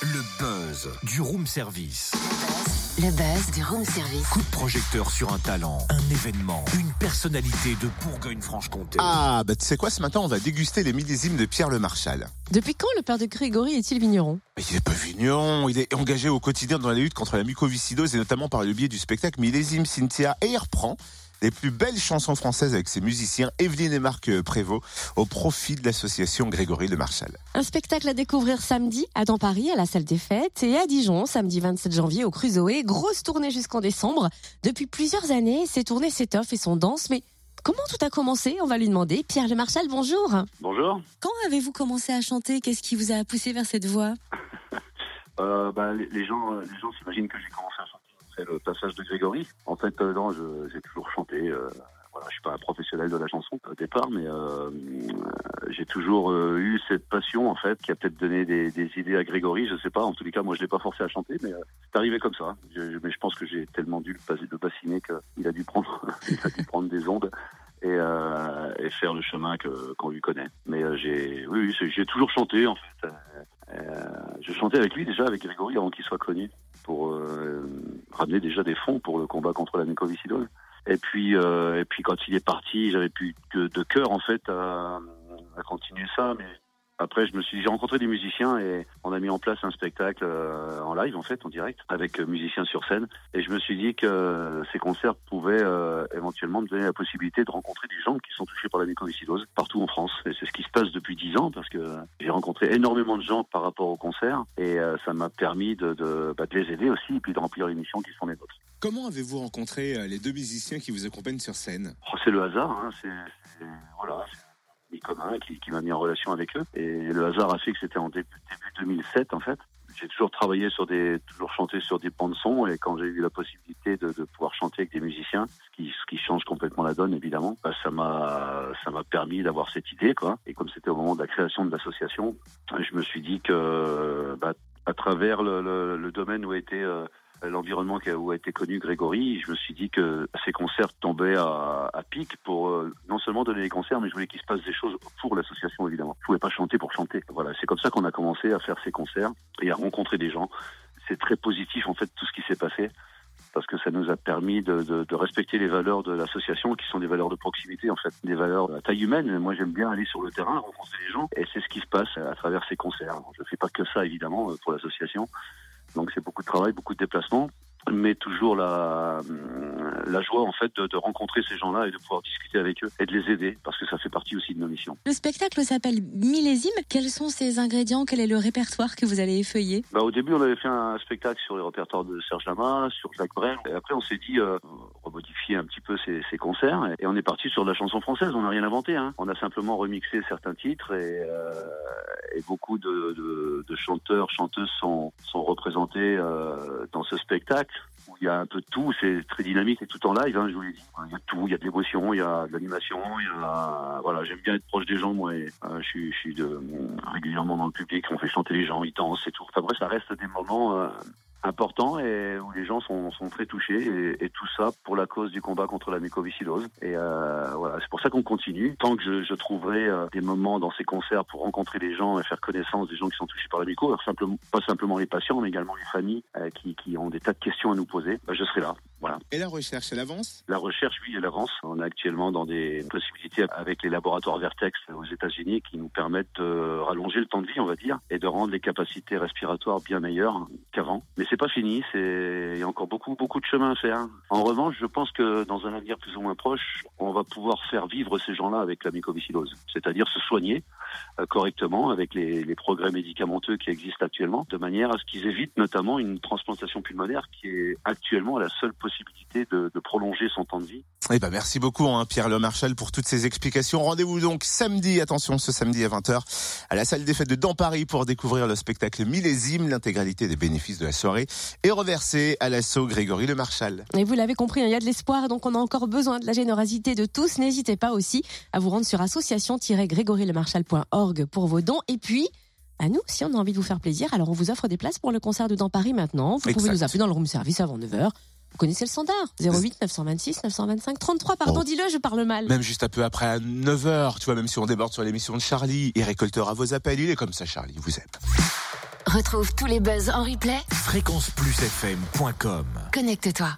Le buzz du room service. Le buzz du room service. Coup de projecteur sur un talent, un événement, une personnalité de Bourgogne-Franche-Comté. Ah, bah tu sais quoi, ce matin, on va déguster les millésimes de Pierre Le Marchal. Depuis quand le père de Grégory est-il vigneron? Mais il est pas vigneron, il est engagé au quotidien dans la lutte contre la mucoviscidose et notamment par le biais du spectacle Millésime Cynthia et il reprend les plus belles chansons françaises avec ses musiciens Evelyne et Marc Prévost au profit de l'association Grégory Le Marchal. Un spectacle à découvrir samedi à dans Paris à la salle des fêtes et à Dijon samedi 27 janvier au Crusoe. Grosse tournée jusqu'en décembre. Depuis plusieurs années, ces tournées s'étoffent et sont denses, mais Comment tout a commencé? On va lui demander. Pierre Le Marchal, bonjour. Bonjour. Quand avez-vous commencé à chanter? Qu'est-ce qui vous a poussé vers cette voie? Euh, bah, les, les, gens, les gens s'imaginent que j'ai commencé à chanter le passage de Grégory. En fait, euh, non, j'ai toujours chanté. Euh, voilà, je suis pas un professionnel de la chanson au départ, mais euh, j'ai toujours eu cette passion en fait qui a peut-être donné des, idées à Grégory. Je sais pas. En tous les cas, moi, je l'ai pas forcé à chanter, mais c'est arrivé comme ça. Je, mais je pense que j'ai tellement dû le, bassiner qu'il a dû prendre, il a dû prendre des ondes et, faire le chemin qu'on lui connaît. Mais j'ai, oui, j'ai toujours chanté en fait. Je chantais avec lui déjà avec Grégory avant qu'il soit connu pour ramener déjà des fonds pour le combat contre la mucoviscidose. Et puis, euh, et puis quand il est parti, j'avais plus de, de cœur en fait à, à continuer ça, mais après, je me suis, j'ai rencontré des musiciens et on a mis en place un spectacle euh, en live, en fait, en direct, avec euh, musiciens sur scène. Et je me suis dit que euh, ces concerts pouvaient euh, éventuellement me donner la possibilité de rencontrer des gens qui sont touchés par la mucoviscidose partout en France. Et c'est ce qui se passe depuis dix ans parce que j'ai rencontré énormément de gens par rapport au concert et euh, ça m'a permis de, de, bah, de, les aider aussi et puis de remplir les missions qui sont les nôtres. Comment avez-vous rencontré les deux musiciens qui vous accompagnent sur scène? Oh, C'est le hasard, hein, c'est voilà qui, qui m'a mis en relation avec eux. Et le hasard a fait que c'était en début, début 2007 en fait. J'ai toujours travaillé sur des, toujours chanté sur des bandes son et quand j'ai eu la possibilité de, de, pouvoir chanter avec des musiciens, ce qui, ce qui change complètement la donne évidemment, bah, ça m'a, ça m'a permis d'avoir cette idée quoi. Et comme c'était au moment de la création de l'association, je me suis dit que, bah, à travers le, domaine où été euh, l'environnement où a été connu Grégory, je me suis dit que ces à, à pic pour euh, non seulement donner des concerts, mais je voulais qu'il se passe des choses pour l'association évidemment. Je pouvais pas chanter pour chanter. Voilà, c'est comme ça qu'on a commencé à faire ces concerts et à rencontrer des gens. C'est très positif en fait tout ce qui s'est passé parce que ça nous a permis de, respecter les valeurs de l'association qui sont des valeurs de proximité en fait, des valeurs à taille humaine. Moi j'aime bien aller sur le terrain, rencontrer les gens et c'est ce qui se passe à travers ces concerts. Je fais pas que ça évidemment pour l'association. Donc c'est beaucoup de travail, beaucoup de déplacements, mais toujours la, la joie en fait de, de rencontrer ces gens-là et de pouvoir discuter avec eux et de les aider parce que ça fait partie aussi de nos missions. Le spectacle s'appelle Millésime. Quels sont ces ingrédients? Quel est le répertoire que vous allez effeuiller bah, Au début, on avait fait un spectacle sur les répertoires de Serge Lama, sur Jacques Brel. Et après, on s'est dit euh, remodifier un petit peu ces, concerts et on est parti sur de la chanson française. On n'a rien inventé. Hein. On a simplement remixé certains titres et, euh, et beaucoup de, de, de, chanteurs, chanteuses sont, sont représentés euh, dans ce spectacle où il y a un peu de tout, c'est très dynamique et tout en live, hein, je vous l'ai dit. Il y a tout, il y a de l'émotion, il y a de l'animation, il y a voilà, j'aime bien être proche des gens moi et, euh, je suis je suis de, régulièrement dans le public, on fait chanter les gens, ils dansent et tout. Enfin bref, ça reste des moments euh, important et où les gens sont, sont très touchés et, et, tout ça pour la cause du combat contre la mucoviscidose. Et euh, voilà, c'est pour ça qu'on continue. Tant que je, je trouverai euh, des moments dans ces concerts pour rencontrer les gens et faire connaissance des gens qui sont touchés par la muco, alors simplement, pas simplement les patients, mais également les familles euh, qui, qui, ont des tas de questions à nous poser, bah, je serai là. Voilà. Et la recherche, elle avance? La recherche, oui, elle avance. On est actuellement dans des possibilités avec les laboratoires Vertex aux États-Unis qui nous permettent de rallonger le temps de vie, on va dire, et de rendre les capacités respiratoires bien meilleures qu'avant. Mais c'est pas fini, c'est il y a encore beaucoup beaucoup de chemin à faire. En revanche, je pense que dans un avenir plus ou moins proche, on va pouvoir faire vivre ces gens-là avec la mycoviscidose, c'est-à-dire se soigner euh, correctement avec les, les, progrès médicamenteux qui existent actuellement, de manière à ce qu'ils évitent notamment une transplantation pulmonaire qui est actuellement la seule possibilité de, de prolonger son temps de vie. Eh ben merci beaucoup hein, Pierre Le Marchal pour toutes ces explications. Rendez-vous donc samedi, attention ce samedi à 20h à la salle des fêtes de Dans Paris pour découvrir le spectacle Millésime, l'intégralité des bénéfices de la soirée est reversée à l'assaut Grégory Le Marchal. Et vous l'avez compris, il y a de l'espoir donc on a encore besoin de la générosité de tous. N'hésitez pas aussi à vous rendre sur association-grégorylemarchal.org pour vos dons et puis à nous, si on a envie de vous faire plaisir, alors on vous offre des places pour le concert de Dans Paris maintenant. Vous exact. pouvez nous appeler dans le room service avant 9h. Vous connaissez le standard 08 926 925 33. Pardon, dis-le, je parle mal. Même juste un peu après à 9h, tu vois, même si on déborde sur l'émission de Charlie, il récoltera vos appels. Il est comme ça, Charlie, vous aime. Retrouve tous les buzz en replay. Fréquenceplusfm.com Connecte-toi.